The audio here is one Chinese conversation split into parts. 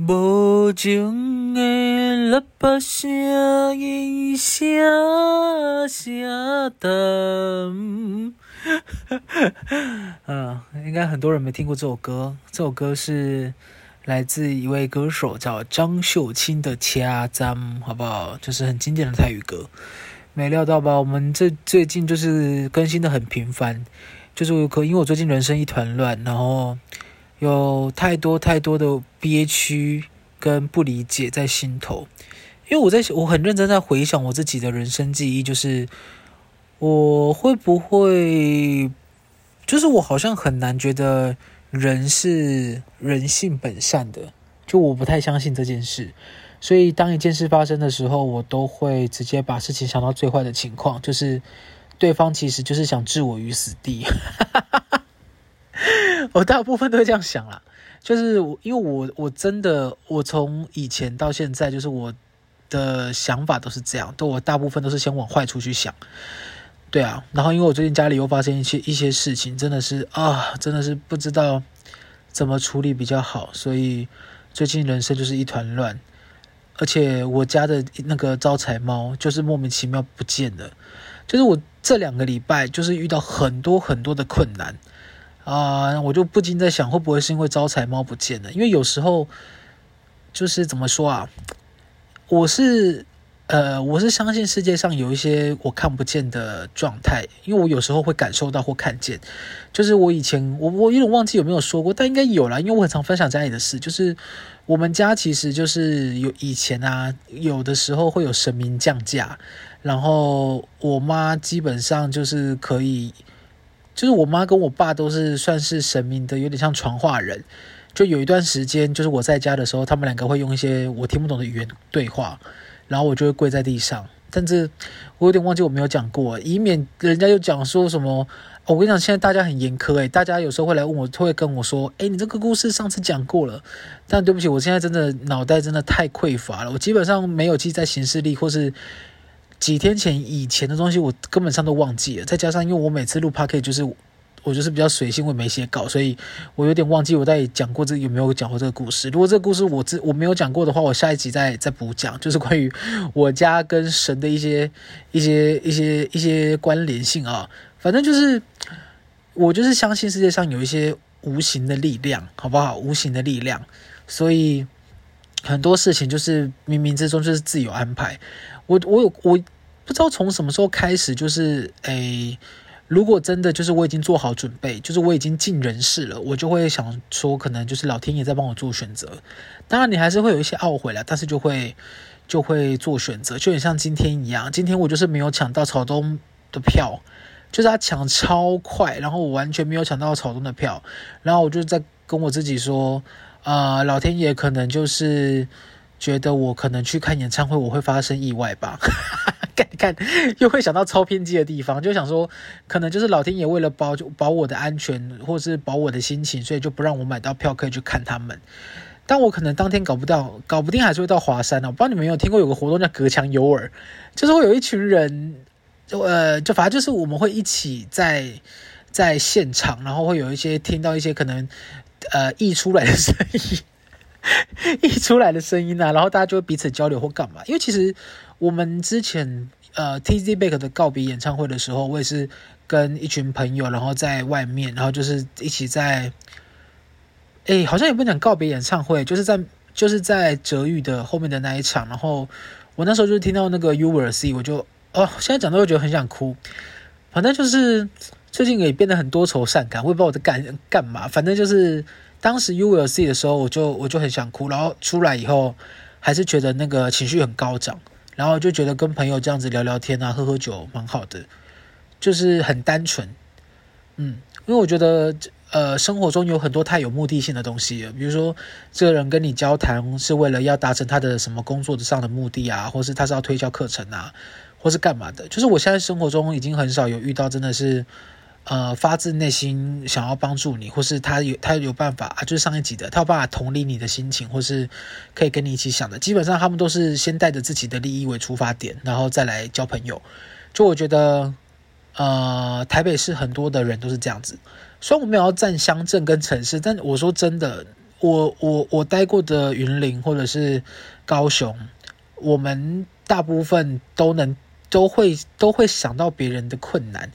无情的喇叭声，一声声等。嗯，应该很多人没听过这首歌。这首歌是来自一位歌手叫张秀清的《掐针》，好不好？就是很经典的泰语歌。没料到吧？我们这最近就是更新的很频繁，就是可因为我最近人生一团乱，然后。有太多太多的憋屈跟不理解在心头，因为我在我很认真在回想我自己的人生记忆，就是我会不会，就是我好像很难觉得人是人性本善的，就我不太相信这件事，所以当一件事发生的时候，我都会直接把事情想到最坏的情况，就是对方其实就是想置我于死地。我大部分都会这样想啦，就是我因为我我真的我从以前到现在，就是我的想法都是这样，都我大部分都是先往坏处去想，对啊，然后因为我最近家里又发生一些一些事情，真的是啊，真的是不知道怎么处理比较好，所以最近人生就是一团乱，而且我家的那个招财猫就是莫名其妙不见了，就是我这两个礼拜就是遇到很多很多的困难。啊、我就不禁在想，会不会是因为招财猫不见了？因为有时候就是怎么说啊，我是呃，我是相信世界上有一些我看不见的状态，因为我有时候会感受到或看见。就是我以前我我有点忘记有没有说过，但应该有啦，因为我很常分享家里的事。就是我们家其实就是有以前啊，有的时候会有神明降价，然后我妈基本上就是可以。就是我妈跟我爸都是算是神明的，有点像传话人。就有一段时间，就是我在家的时候，他们两个会用一些我听不懂的语言对话，然后我就会跪在地上。但是我有点忘记我没有讲过，以免人家又讲说什么。我跟你讲，现在大家很严苛诶，大家有时候会来问我，会跟我说：“诶，你这个故事上次讲过了。”但对不起，我现在真的脑袋真的太匮乏了，我基本上没有记在行事历或是。几天前以前的东西，我根本上都忘记了。再加上，因为我每次录 p o c a s t 就是我就是比较随性，我没写稿，所以我有点忘记我在讲过这有没有讲过这个故事。如果这个故事我自我没有讲过的话，我下一集再再补讲，就是关于我家跟神的一些一些一些一些关联性啊。反正就是我就是相信世界上有一些无形的力量，好不好？无形的力量，所以很多事情就是冥冥之中就是自有安排。我我有我不知道从什么时候开始，就是诶，如果真的就是我已经做好准备，就是我已经尽人事了，我就会想说，可能就是老天爷在帮我做选择。当然，你还是会有一些懊悔啦，但是就会就会做选择，就很像今天一样。今天我就是没有抢到草东的票，就是他抢超快，然后我完全没有抢到草东的票，然后我就在跟我自己说，啊、老天爷可能就是。觉得我可能去看演唱会，我会发生意外吧？看看又会想到超偏激的地方，就想说，可能就是老天爷为了保保我的安全，或是保我的心情，所以就不让我买到票可以去看他们。但我可能当天搞不到，搞不定还是会到华山哦。我不知道你们有没有听过有个活动叫隔墙有耳，就是会有一群人，就呃，就反正就是我们会一起在在现场，然后会有一些听到一些可能呃溢出来的声音。一出来的声音啊，然后大家就会彼此交流或干嘛。因为其实我们之前呃 Tizzy Bac 的告别演唱会的时候，我也是跟一群朋友，然后在外面，然后就是一起在，哎，好像也不能讲告别演唱会，就是在就是在哲宇的后面的那一场。然后我那时候就是听到那个 You Will See，我就哦，现在讲到又觉得很想哭。反正就是最近也变得很多愁善感，我也不知道我在干干嘛，反正就是。当时 You Will See 的时候，我就我就很想哭，然后出来以后，还是觉得那个情绪很高涨，然后就觉得跟朋友这样子聊聊天啊，喝喝酒蛮好的，就是很单纯，嗯，因为我觉得呃生活中有很多太有目的性的东西，比如说这个人跟你交谈是为了要达成他的什么工作上的目的啊，或是他是要推销课程啊，或是干嘛的，就是我现在生活中已经很少有遇到真的是。呃，发自内心想要帮助你，或是他有他有办法啊，就是上一集的，他有办法同理你的心情，或是可以跟你一起想的。基本上他们都是先带着自己的利益为出发点，然后再来交朋友。就我觉得，呃，台北市很多的人都是这样子。虽然我们要站乡镇跟城市，但我说真的，我我我待过的云林或者是高雄，我们大部分都能都会都会想到别人的困难，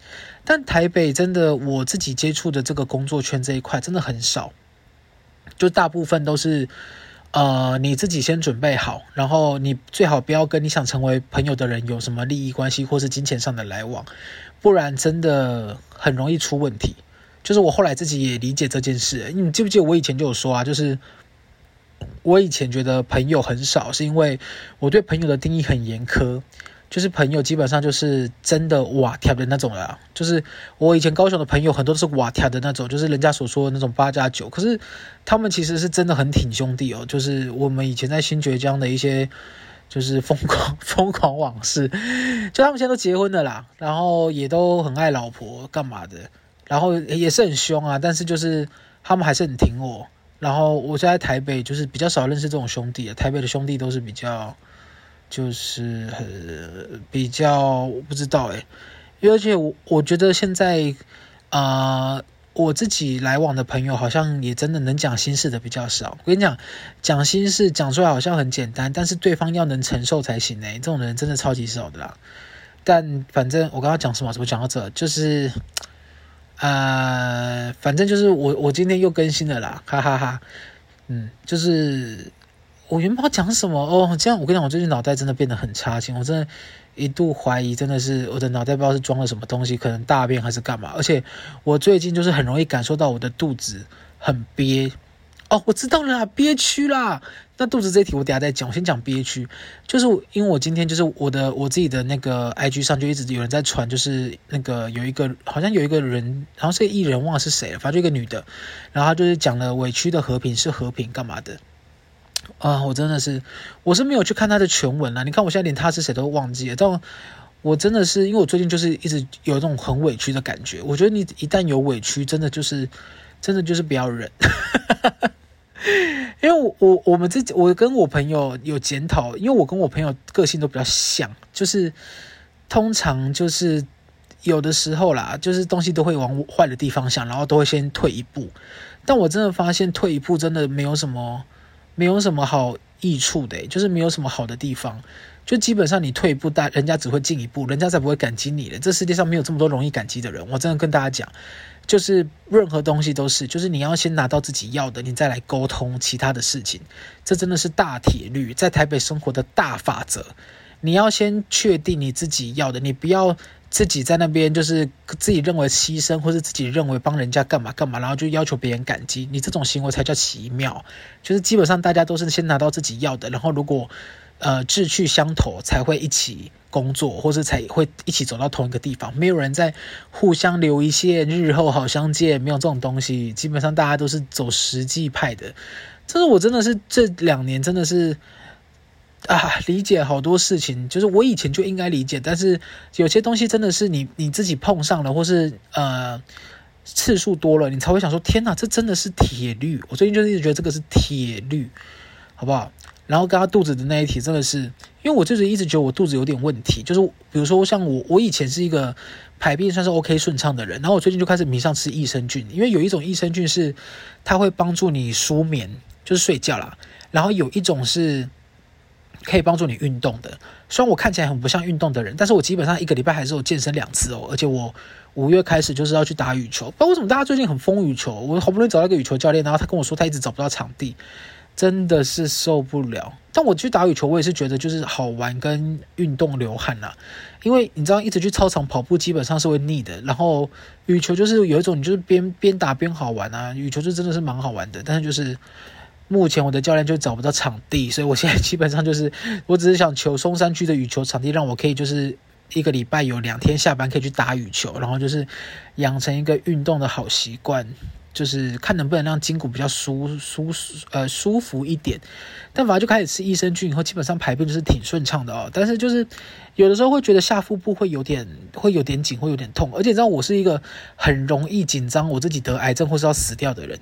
但台北真的我自己接触的这个工作圈这一块真的很少，就大部分都是。呃，你自己先准备好，然后你最好不要跟你想成为朋友的人有什么利益关系或是金钱上的来往，不然真的很容易出问题。就是我后来自己也理解这件事，你记不记得我以前就有说啊，就是我以前觉得朋友很少，是因为我对朋友的定义很严苛。就是朋友基本上就是真的瓦条的那种了，就是我以前高雄的朋友很多都是瓦条的那种，就是人家所说的那种八加九。可是他们其实是真的很挺兄弟哦。就是我们以前在新崛江的一些就是疯狂疯狂往事，就他们现在都结婚了啦，然后也都很爱老婆干嘛的，然后也是很凶啊，但是就是他们还是很挺我。然后我在台北就是比较少认识这种兄弟啊，台北的兄弟都是比较。就是很比较，我不知道诶，因为而且我我觉得现在啊、呃，我自己来往的朋友好像也真的能讲心事的比较少。我跟你讲，讲心事讲出来好像很简单，但是对方要能承受才行诶，这种人真的超级少的啦。但反正我刚刚讲什么？怎么讲到这？就是呃，反正就是我我今天又更新了啦，哈哈，哈。嗯，就是。我原本要讲什么哦？这样我跟你讲，我最近脑袋真的变得很差劲，我真的一度怀疑，真的是我的脑袋不知道是装了什么东西，可能大便还是干嘛。而且我最近就是很容易感受到我的肚子很憋。哦，我知道了啦，憋屈啦。那肚子这一题我等下再讲，我先讲憋屈。就是因为我今天就是我的我自己的那个 IG 上就一直有人在传，就是那个有一个好像有一个人，好像是个艺人，忘了是谁了，反正就一个女的，然后她就是讲了委屈的和平是和平干嘛的。啊，我真的是，我是没有去看他的全文啦。你看我现在连他是谁都忘记了，但我真的是，因为我最近就是一直有这种很委屈的感觉。我觉得你一旦有委屈，真的就是，真的就是不要忍。因为我我我们自己，我跟我朋友有检讨，因为我跟我朋友个性都比较像，就是通常就是有的时候啦，就是东西都会往坏的地方想，然后都会先退一步。但我真的发现退一步真的没有什么。没有什么好益处的，就是没有什么好的地方，就基本上你退一步，大人家只会进一步，人家才不会感激你的。这世界上没有这么多容易感激的人，我真的跟大家讲，就是任何东西都是，就是你要先拿到自己要的，你再来沟通其他的事情。这真的是大铁律，在台北生活的大法则。你要先确定你自己要的，你不要。自己在那边就是自己认为牺牲，或是自己认为帮人家干嘛干嘛，然后就要求别人感激，你这种行为才叫奇妙。就是基本上大家都是先拿到自己要的，然后如果呃志趣相投，才会一起工作，或是才会一起走到同一个地方。没有人在互相留一线，日后好相见，没有这种东西。基本上大家都是走实际派的。这是我真的是这两年真的是。啊，理解好多事情，就是我以前就应该理解，但是有些东西真的是你你自己碰上了，或是呃次数多了，你才会想说，天哪，这真的是铁律。我最近就是一直觉得这个是铁律，好不好？然后刚刚肚子的那一题，真的是，因为我就是一直觉得我肚子有点问题，就是比如说像我，我以前是一个排便算是 OK 顺畅的人，然后我最近就开始迷上吃益生菌，因为有一种益生菌是它会帮助你舒眠，就是睡觉啦，然后有一种是。可以帮助你运动的，虽然我看起来很不像运动的人，但是我基本上一个礼拜还是有健身两次哦。而且我五月开始就是要去打羽球，不知道为什么大家最近很疯羽球。我好不容易找到一个羽球教练，然后他跟我说他一直找不到场地，真的是受不了。但我去打羽球，我也是觉得就是好玩跟运动流汗呐，因为你知道一直去操场跑步基本上是会腻的。然后羽球就是有一种你就是边边打边好玩啊，羽球就真的是蛮好玩的，但是就是。目前我的教练就找不到场地，所以我现在基本上就是，我只是想求松山区的羽球场地，让我可以就是一个礼拜有两天下班可以去打羽球，然后就是养成一个运动的好习惯，就是看能不能让筋骨比较舒舒呃舒服一点。但反正就开始吃益生菌以后，基本上排便就是挺顺畅的哦。但是就是有的时候会觉得下腹部会有点会有点紧，会有点痛，而且你知道我是一个很容易紧张，我自己得癌症或是要死掉的人。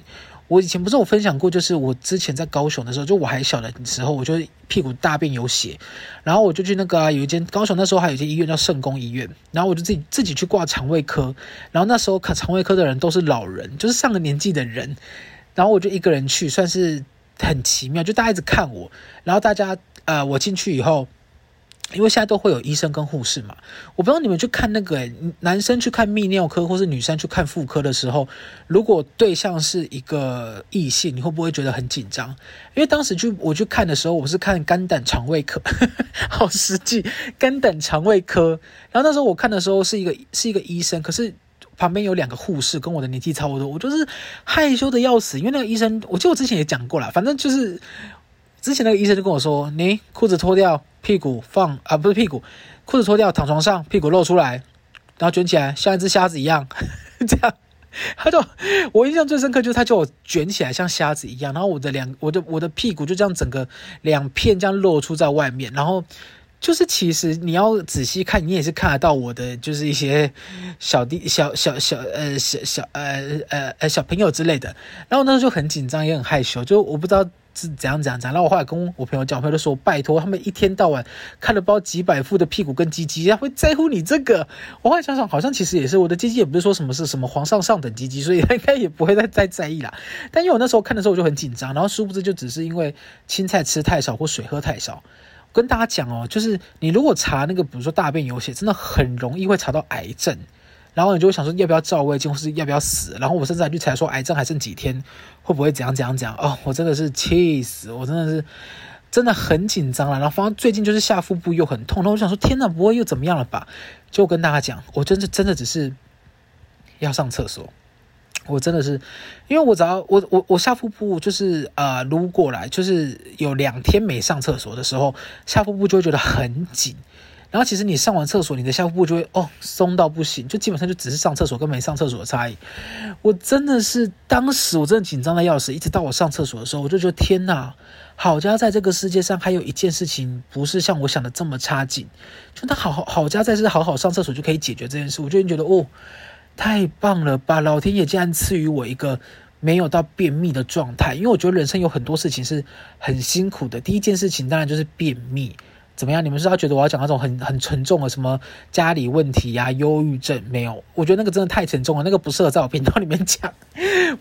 我以前不是有分享过，就是我之前在高雄的时候，就我还小的时候，我就屁股大便有血，然后我就去那个、啊、有一间高雄那时候还有一间医院叫圣公医院，然后我就自己自己去挂肠胃科，然后那时候看肠胃科的人都是老人，就是上了年纪的人，然后我就一个人去，算是很奇妙，就大家一直看我，然后大家呃，我进去以后。因为现在都会有医生跟护士嘛，我不知道你们去看那个，男生去看泌尿科或是女生去看妇科的时候，如果对象是一个异性，你会不会觉得很紧张？因为当时去我去看的时候，我是看肝胆肠胃科，好实际，肝胆肠胃科。然后那时候我看的时候是一个是一个医生，可是旁边有两个护士，跟我的年纪差不多，我就是害羞的要死。因为那个医生，我记得我之前也讲过了，反正就是。之前那个医生就跟我说：“你裤子脱掉，屁股放啊，不是屁股，裤子脱掉，躺床上，屁股露出来，然后卷起来，像一只虾子一样，这样。”他就我印象最深刻就是他叫我卷起来像虾子一样，然后我的两我的我的屁股就这样整个两片这样露出在外面，然后就是其实你要仔细看，你也是看得到我的就是一些小弟小小小呃小小呃呃呃小朋友之类的，然后那时候就很紧张也很害羞，就我不知道。是怎样怎样怎样，然后我后来跟我朋友讲，朋友就说：“拜托，他们一天到晚看了包几百副的屁股跟鸡鸡，他会在乎你这个？”我后来想想，好像其实也是，我的鸡鸡也不是说什么是什么皇上上等鸡鸡，所以他应该也不会再再在意啦。但因为我那时候看的时候我就很紧张，然后殊不知就只是因为青菜吃太少或水喝太少。我跟大家讲哦，就是你如果查那个，比如说大便有血，真的很容易会查到癌症。然后你就会想说要不要照胃镜，或是要不要死？然后我甚至还去猜说癌症还剩几天，会不会怎样怎样怎样？哦，我真的是气死，我真的是真的很紧张了。然后反正最近就是下腹部又很痛，然后我想说天哪，不会又怎么样了吧？就跟大家讲，我真的真的只是要上厕所，我真的是因为我只要我我我下腹部就是呃撸过来，就是有两天没上厕所的时候，下腹部就会觉得很紧。然后其实你上完厕所，你的下腹部就会哦松到不行，就基本上就只是上厕所跟没上厕所的差异。我真的是当时我真的紧张的要死，一直到我上厕所的时候，我就觉得天哪，好家在这个世界上还有一件事情不是像我想的这么差劲，就他好好好家在是好好上厕所就可以解决这件事，我就觉得哦太棒了吧，老天爷竟然赐予我一个没有到便秘的状态，因为我觉得人生有很多事情是很辛苦的，第一件事情当然就是便秘。怎么样？你们是要觉得我要讲那种很很沉重的什么家里问题呀、忧郁症？没有，我觉得那个真的太沉重了，那个不适合在我频道里面讲。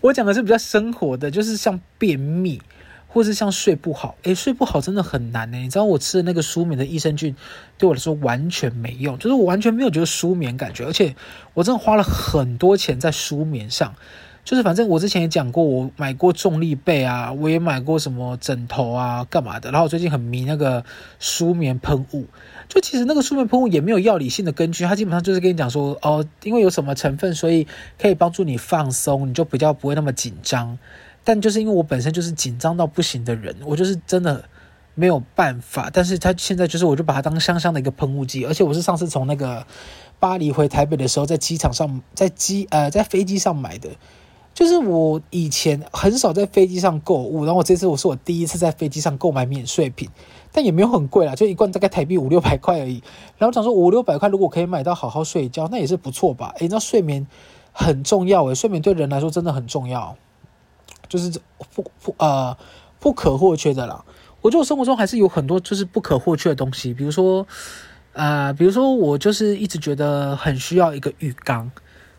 我讲的是比较生活的，就是像便秘，或是像睡不好。诶，睡不好真的很难呢。你知道我吃的那个舒眠的益生菌，对我来说完全没用，就是我完全没有觉得舒眠感觉，而且我真的花了很多钱在舒眠上。就是反正我之前也讲过，我买过重力被啊，我也买过什么枕头啊，干嘛的。然后我最近很迷那个舒眠喷雾，就其实那个舒眠喷雾也没有药理性的根据，它基本上就是跟你讲说，哦，因为有什么成分，所以可以帮助你放松，你就比较不会那么紧张。但就是因为我本身就是紧张到不行的人，我就是真的没有办法。但是它现在就是，我就把它当香香的一个喷雾剂，而且我是上次从那个巴黎回台北的时候，在机场上，在机呃在飞机上买的。就是我以前很少在飞机上购物，然后我这次我是我第一次在飞机上购买免税品，但也没有很贵啦，就一罐大概台币五六百块而已。然后讲说五六百块如果可以买到好好睡觉，那也是不错吧？诶，那睡眠很重要诶，睡眠对人来说真的很重要，就是不不呃不可或缺的啦。我觉得我生活中还是有很多就是不可或缺的东西，比如说呃，比如说我就是一直觉得很需要一个浴缸。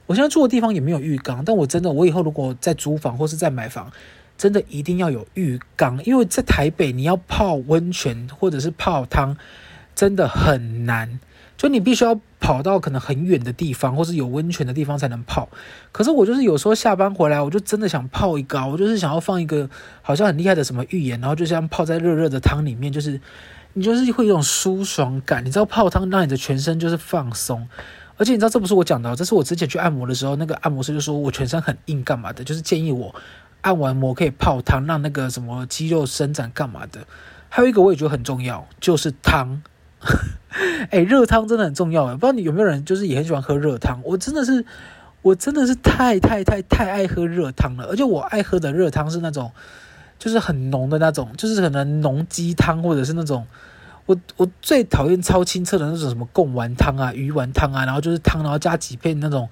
我现在住的地方也没有浴缸，但我真的，我以后如果在租房或是在买房，真的一定要有浴缸，因为在台北你要泡温泉或者是泡汤，真的很难，就你必须要跑到可能很远的地方，或是有温泉的地方才能泡。可是我就是有时候下班回来，我就真的想泡一个，我就是想要放一个好像很厉害的什么浴盐，然后就像泡在热热的汤里面，就是你就是会有一种舒爽感，你知道泡汤让你的全身就是放松。而且你知道，这不是我讲的，这是我之前去按摩的时候，那个按摩师就说我全身很硬，干嘛的，就是建议我按完摩可以泡汤，让那个什么肌肉伸展，干嘛的。还有一个我也觉得很重要，就是汤。哎，热汤真的很重要哎，不知道你有没有人就是也很喜欢喝热汤？我真的是，我真的是太太太太爱喝热汤了。而且我爱喝的热汤是那种，就是很浓的那种，就是可能浓鸡汤或者是那种。我我最讨厌超清澈的那种什么贡丸汤啊、鱼丸汤啊，然后就是汤，然后加几片那种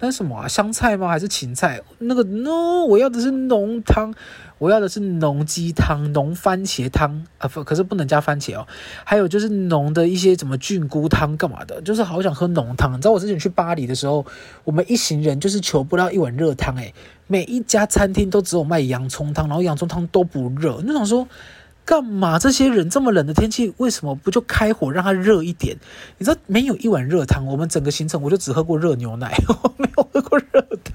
那什么啊？香菜吗？还是芹菜？那个 no，我要的是浓汤，我要的是浓鸡汤、浓番茄汤啊，不，可是不能加番茄哦。还有就是浓的一些什么菌菇汤干嘛的，就是好想喝浓汤。你知道我之前去巴黎的时候，我们一行人就是求不到一碗热汤，诶，每一家餐厅都只有卖洋葱汤，然后洋葱汤都不热。那种说，干嘛这些人这么冷的天气，为什么不就开火让它热一点？你知道没有一碗热汤，我们整个行程我就只喝过热牛奶，我没有喝过热汤。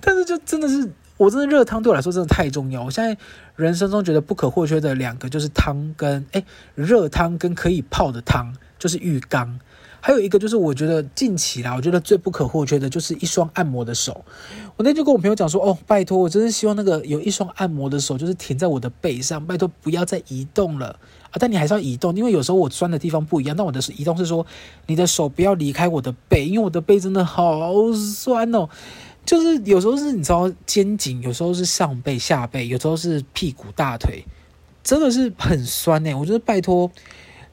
但是就真的是，我真的热汤对我来说真的太重要。我现在人生中觉得不可或缺的两个就是汤跟哎热汤跟可以泡的汤，就是浴缸。还有一个就是，我觉得近期啦，我觉得最不可或缺的就是一双按摩的手。我那天就跟我朋友讲说，哦，拜托，我真是希望那个有一双按摩的手，就是停在我的背上，拜托不要再移动了啊！但你还是要移动，因为有时候我酸的地方不一样。但我的移动是说，你的手不要离开我的背，因为我的背真的好酸哦。就是有时候是你知道肩颈，有时候是上背下背，有时候是屁股大腿，真的是很酸欸。我觉得拜托，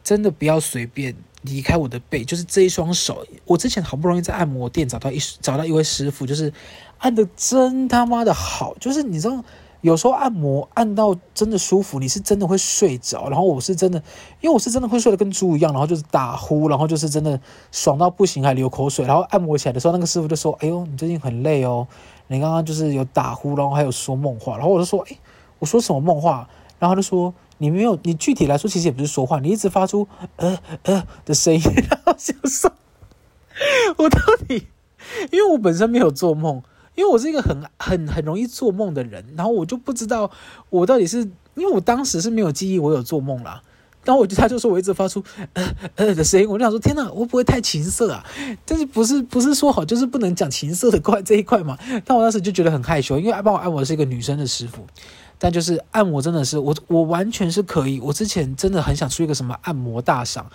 真的不要随便。离开我的背，就是这一双手。我之前好不容易在按摩店找到一找到一位师傅，就是按得真他妈的好。就是你知道，有时候按摩按到真的舒服，你是真的会睡着。然后我是真的，因为我是真的会睡得跟猪一样，然后就是打呼，然后就是真的爽到不行，还流口水。然后按摩起来的时候，那个师傅就说：“哎呦，你最近很累哦，你刚刚就是有打呼，然后还有说梦话。”然后我就说：“哎，我说什么梦话？”然后他就说。你没有，你具体来说其实也不是说话，你一直发出呃呃的声音，然后想说，我到底，因为我本身没有做梦，因为我是一个很很很容易做梦的人，然后我就不知道我到底是因为我当时是没有记忆，我有做梦啦，然后我就他就说我一直发出呃呃的声音，我就想说天哪，我不会太情色啊？但是不是不是说好就是不能讲情色的块这一块嘛？但我当时就觉得很害羞，因为帮我按摩是一个女生的师傅。但就是按摩真的是我，我完全是可以。我之前真的很想出一个什么按摩大赏，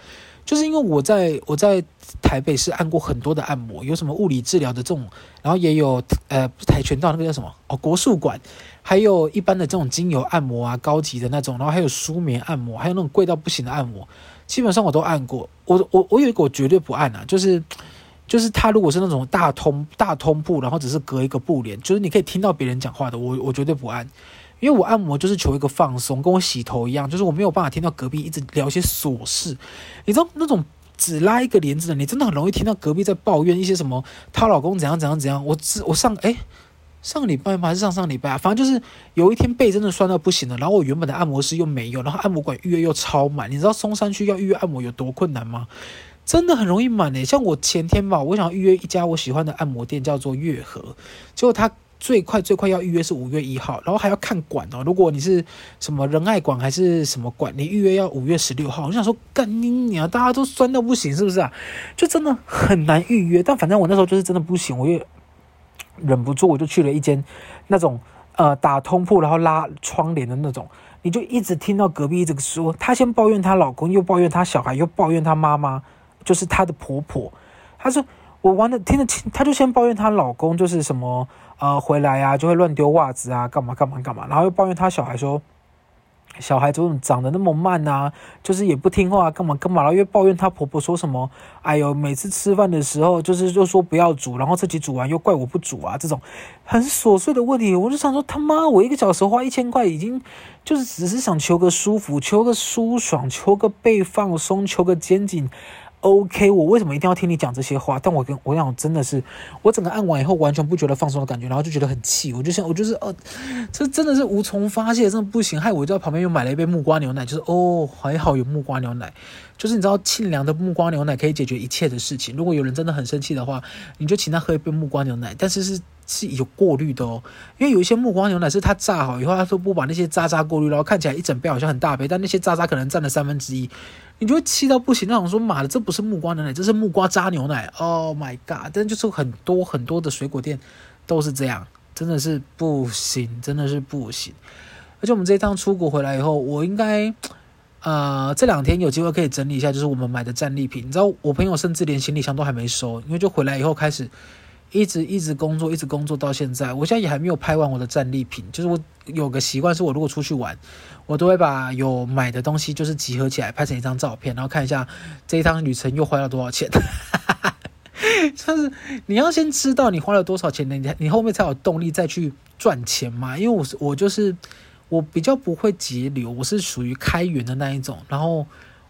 就是因为我在我在台北是按过很多的按摩，有什么物理治疗的这种，然后也有呃跆拳道那个叫什么哦国术馆，还有一般的这种精油按摩啊，高级的那种，然后还有舒眠按摩，还有那种贵到不行的按摩，基本上我都按过。我我我有一个我绝对不按啊，就是就是他如果是那种大通大通铺，然后只是隔一个布帘，就是你可以听到别人讲话的，我我绝对不按。因为我按摩就是求一个放松，跟我洗头一样，就是我没有办法听到隔壁一直聊一些琐事。你知道那种只拉一个帘子的，你真的很容易听到隔壁在抱怨一些什么，她老公怎样怎样怎样。我只我上诶上礼拜吗？还是上上礼拜啊？反正就是有一天背真的酸到不行了，然后我原本的按摩师又没有，然后按摩馆预约又超满。你知道松山区要预约按摩有多困难吗？真的很容易满诶。像我前天吧，我想预约一家我喜欢的按摩店，叫做月和，结果他。最快最快要预约是五月一号，然后还要看馆哦。如果你是什么仁爱馆还是什么馆，你预约要五月十六号。我想说，干你娘，大家都酸到不行，是不是啊？就真的很难预约。但反正我那时候就是真的不行，我也忍不住，我就去了一间那种呃打通铺，然后拉窗帘的那种。你就一直听到隔壁一直说，她先抱怨她老公，又抱怨她小孩，又抱怨她妈妈，就是她的婆婆。她说我玩的听得清，她就先抱怨她老公，就是什么。呃，回来啊，就会乱丢袜子啊，干嘛干嘛干嘛，然后又抱怨他小孩说，小孩怎么长得那么慢啊，就是也不听话，干嘛干嘛，然后又抱怨他婆婆说什么，哎呦，每次吃饭的时候就是就说不要煮，然后自己煮完又怪我不煮啊，这种很琐碎的问题，我就想说他妈，我一个小时花一千块，已经就是只是想求个舒服，求个舒爽，求个背放松，求个肩颈。OK，我为什么一定要听你讲这些话？但我跟我讲，真的是我整个按完以后完全不觉得放松的感觉，然后就觉得很气。我就想，我就是呃，这真的是无从发泄，真的不行。害我就在旁边又买了一杯木瓜牛奶，就是哦，还好有木瓜牛奶，就是你知道沁凉的木瓜牛奶可以解决一切的事情。如果有人真的很生气的话，你就请他喝一杯木瓜牛奶，但是是是有过滤的哦，因为有一些木瓜牛奶是它榨好以后，他都不把那些渣渣过滤，然后看起来一整杯好像很大杯，但那些渣渣可能占了三分之一。你就会气到不行，那种说妈的，这不是木瓜牛奶，这是木瓜渣牛奶。Oh my god！但就是很多很多的水果店都是这样，真的是不行，真的是不行。而且我们这一趟出国回来以后，我应该呃这两天有机会可以整理一下，就是我们买的战利品。你知道，我朋友甚至连行李箱都还没收，因为就回来以后开始。一直一直工作，一直工作到现在，我现在也还没有拍完我的战利品。就是我有个习惯，是我如果出去玩，我都会把有买的东西就是集合起来，拍成一张照片，然后看一下这一趟旅程又花了多少钱。就是你要先知道你花了多少钱，你你后面才有动力再去赚钱嘛。因为我是我就是我比较不会节流，我是属于开源的那一种。然后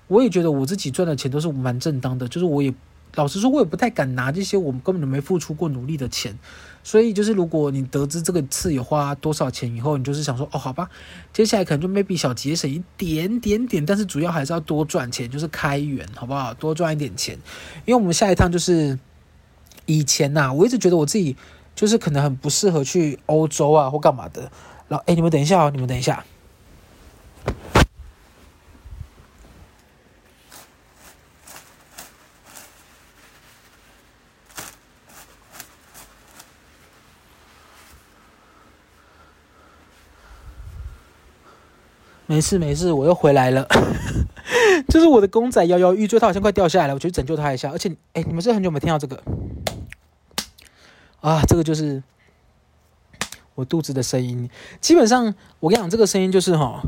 我也觉得我自己赚的钱都是蛮正当的，就是我也。老实说，我也不太敢拿这些我们根本就没付出过努力的钱。所以就是，如果你得知这个次有花多少钱以后，你就是想说，哦，好吧，接下来可能就 maybe 小节省一点点点，但是主要还是要多赚钱，就是开源，好不好？多赚一点钱，因为我们下一趟就是以前呐、我一直觉得我自己就是可能很不适合去欧洲啊或干嘛的。然后，哎，你们等一下哦，你们等一下。没事没事，我又回来了。就是我的公仔摇摇欲坠，它好像快掉下来了，我去拯救它一下。而且，哎，你们是很久没听到这个啊？这个就是我肚子的声音。基本上，我跟你讲，这个声音就是哈，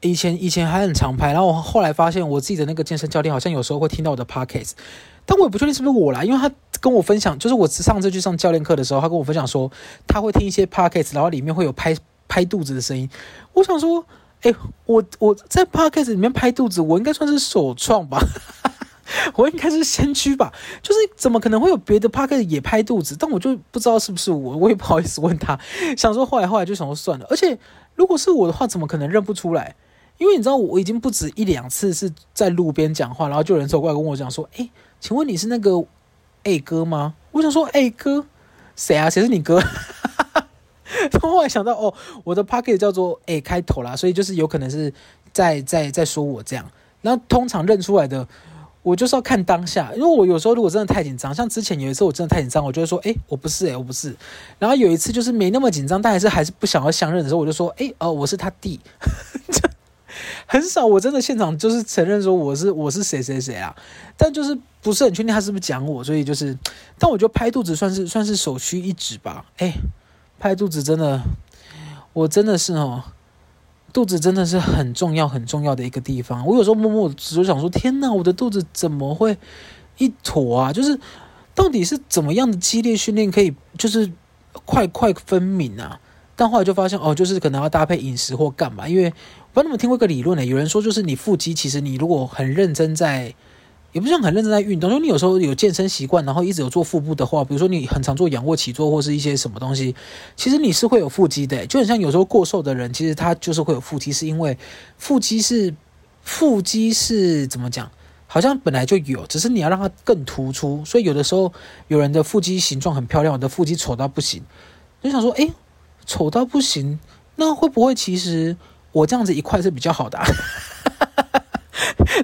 以前以前还很常拍，然后我后来发现我自己的那个健身教练好像有时候会听到我的 pockets，但我也不确定是不是我啦，因为他跟我分享，就是我上次去上教练课的时候，他跟我分享说他会听一些 podcast，然后里面会有拍拍肚子的声音。我想说。哎，我我在 podcast 里面拍肚子，我应该算是首创吧，我应该是先驱吧。就是怎么可能会有别的 podcast 也拍肚子？但我就不知道是不是我，我也不好意思问他。想说后来后来就想说算了。而且如果是我的话，怎么可能认不出来？因为你知道，我已经不止一两次是在路边讲话，然后就有人走过来跟我讲说：“哎，请问你是那个 A 哥吗？”我想说：“哎哥，谁啊？谁是你哥？” 后来想到哦，我的 Pocket 叫做 A 开头啦，所以就是有可能是在在在说我这样。然后通常认出来的，我就是要看当下，因为我有时候如果真的太紧张，像之前有一次我真的太紧张，我就会说哎，我不是哎，我不是。然后有一次就是没那么紧张，但还是还是不想要相认的时候，我就说哎哦，我是他弟。很少我真的现场就是承认说我是我是谁谁谁啊，但就是不是很确定他是不是讲我，所以就是，但我觉得拍肚子算是算是首屈一指吧，哎。拍肚子真的，我真的是哦，肚子真的是很重要很重要的一个地方。我有时候默默只是想说，天哪，我的肚子怎么会一坨啊？就是到底是怎么样的激烈训练可以就是块块分明啊？但后来就发现哦，就是可能要搭配饮食或干嘛。因为我不知道你们听过一个理论呢，有人说就是你腹肌，其实你如果很认真在。也不是很认真在运动，因为你有时候有健身习惯，然后一直有做腹部的话，比如说你很常做仰卧起坐或是一些什么东西，其实你是会有腹肌的，就很像有时候过瘦的人，其实他就是会有腹肌，是因为腹肌是腹肌是怎么讲？好像本来就有，只是你要让它更突出。所以有的时候有人的腹肌形状很漂亮，我的腹肌丑到不行，就想说，诶，丑到不行，那会不会其实我这样子一块是比较好的啊？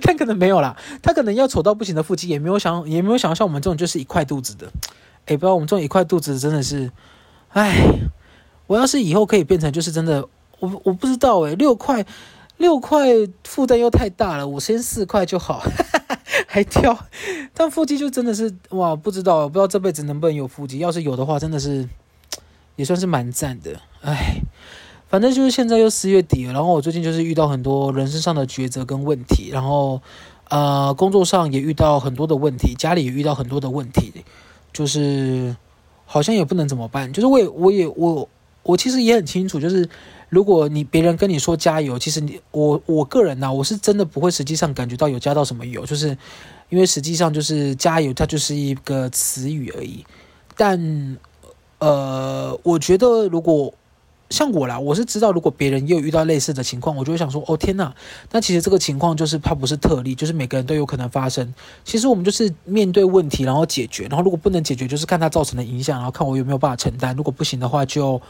但可能没有啦，他可能要丑到不行的腹肌，也没有想，也没有想像我们这种就是一块肚子的。哎，不知道我们这种一块肚子真的是，哎，我要是以后可以变成就是真的，我我不知道哎，六块六块负担又太大了，我先四块就好，还挑，但腹肌就真的是哇，不知道，不知道这辈子能不能有腹肌，要是有的话，真的是也算是蛮赞的，哎。反正就是现在又四月底了，然后我最近就是遇到很多人生上的抉择跟问题，然后呃工作上也遇到很多的问题，家里也遇到很多的问题，就是好像也不能怎么办。就是我也我也我我其实也很清楚，就是如果你别人跟你说加油，其实你我我个人呢、我是真的不会实际上感觉到有加到什么油，就是因为实际上就是加油，它就是一个词语而已。但呃，我觉得如果像我啦，我是知道，如果别人也有遇到类似的情况，我就会想说，哦天呐，那其实这个情况就是它不是特例，就是每个人都有可能发生。其实我们就是面对问题，然后解决，然后如果不能解决，就是看它造成的影响，然后看我有没有办法承担。如果不行的话就，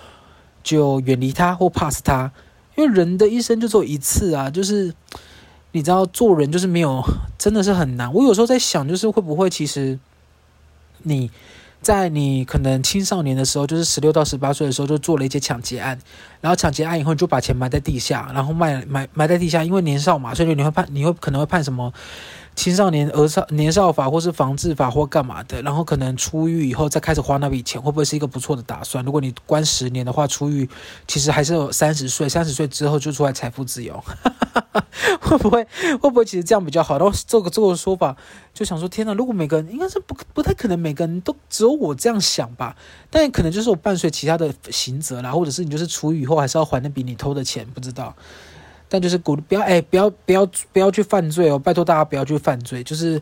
就远离它或 pass 它。因为人的一生就只有一次啊，就是你知道，做人就是没有，真的是很难。我有时候在想，就是会不会其实你。在你可能青少年的时候，就是十六到十八岁的时候，就做了一些抢劫案，然后抢劫案以后，你就把钱埋在地下，然后卖埋埋在地下，因为年少嘛，所以你会判，你会可能会判什么？青少年儿少年少法或是防治法或干嘛的，然后可能出狱以后再开始花那笔钱，会不会是一个不错的打算？如果你关十年的话，出狱其实还是有三十岁，三十岁之后就出来财富自由，会不会会不会其实这样比较好？然后这个这个说法就想说，天哪！如果每个人应该是不不太可能，每个人都只有我这样想吧？但也可能就是我伴随其他的刑责啦，或者是你就是出狱以后还是要还那笔你偷的钱，不知道。但就是鼓励不要哎，不要不要不要去犯罪哦！拜托大家不要去犯罪。就是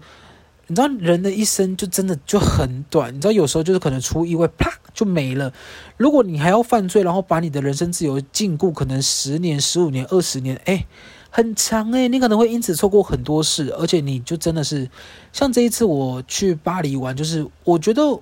你知道人的一生就真的就很短，你知道有时候就是可能出意外，啪就没了。如果你还要犯罪，然后把你的人身自由禁锢，可能十年、十五年、二十年，哎，很长哎，你可能会因此错过很多事，而且你就真的是像这一次我去巴黎玩，就是我觉得。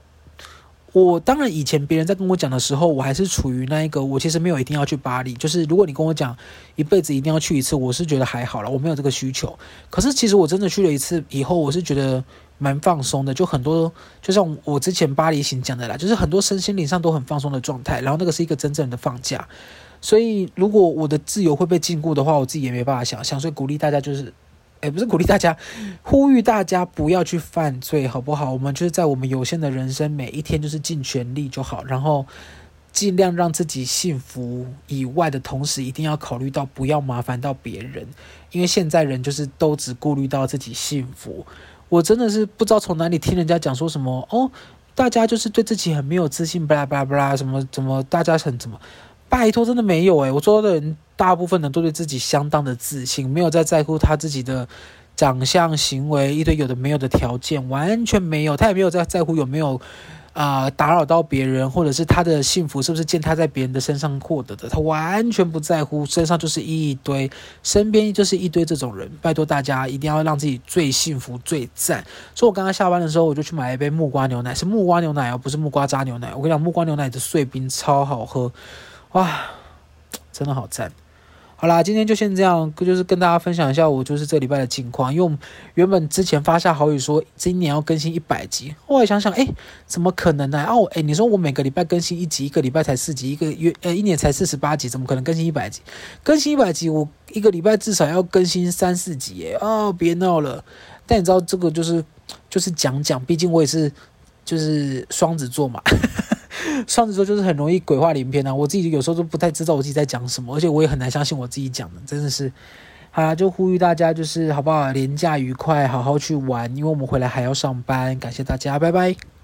我当然以前别人在跟我讲的时候，我还是处于那一个，我其实没有一定要去巴黎。就是如果你跟我讲一辈子一定要去一次，我是觉得还好了，我没有这个需求。可是其实我真的去了一次以后，我是觉得蛮放松的，就很多，就像我之前巴黎行讲的啦，就是很多身心灵上都很放松的状态。然后那个是一个真正的放假。所以如果我的自由会被禁锢的话，我自己也没办法想象。所以鼓励大家就是。也不是鼓励大家，呼吁大家不要去犯罪，好不好？我们就是在我们有限的人生，每一天就是尽全力就好，然后尽量让自己幸福以外的同时，一定要考虑到不要麻烦到别人，因为现在人就是都只顾虑到自己幸福。我真的是不知道从哪里听人家讲说什么哦，大家就是对自己很没有自信，巴拉巴拉巴拉，什么怎么大家很怎么。拜托，真的没有诶，我说的人大部分人都对自己相当的自信，没有在在乎他自己的长相、行为，一堆有的没有的条件，完全没有。他也没有在在乎有没有啊、打扰到别人，或者是他的幸福是不是践踏在别人的身上获得的，他完全不在乎。身上就是一堆，身边就是一堆这种人。拜托大家一定要让自己最幸福、最赞。所以我刚刚下班的时候，我就去买了一杯木瓜牛奶，是木瓜牛奶哦，不是木瓜渣牛奶。我跟你讲，木瓜牛奶的碎冰超好喝。哇，真的好赞！好啦，今天就先这样，就是跟大家分享一下我就是这礼拜的近况。因为我们原本之前发下好语说今年要更新一百集，后来想想，哎，怎么可能呢？哦，哎，你说我每个礼拜更新一集，一个礼拜才四集，一个月呃一年才四十八集，怎么可能更新一百集？更新一百集，我一个礼拜至少要更新三四集耶！哦，别闹了。但你知道这个就是就是讲讲，毕竟我也是就是双子座嘛。双子座就是很容易鬼话连篇啊！我自己有时候都不太知道我自己在讲什么，而且我也很难相信我自己讲的，真的是。好啦，就呼吁大家就是好不好？廉价愉快，好好去玩，因为我们回来还要上班。感谢大家，拜拜。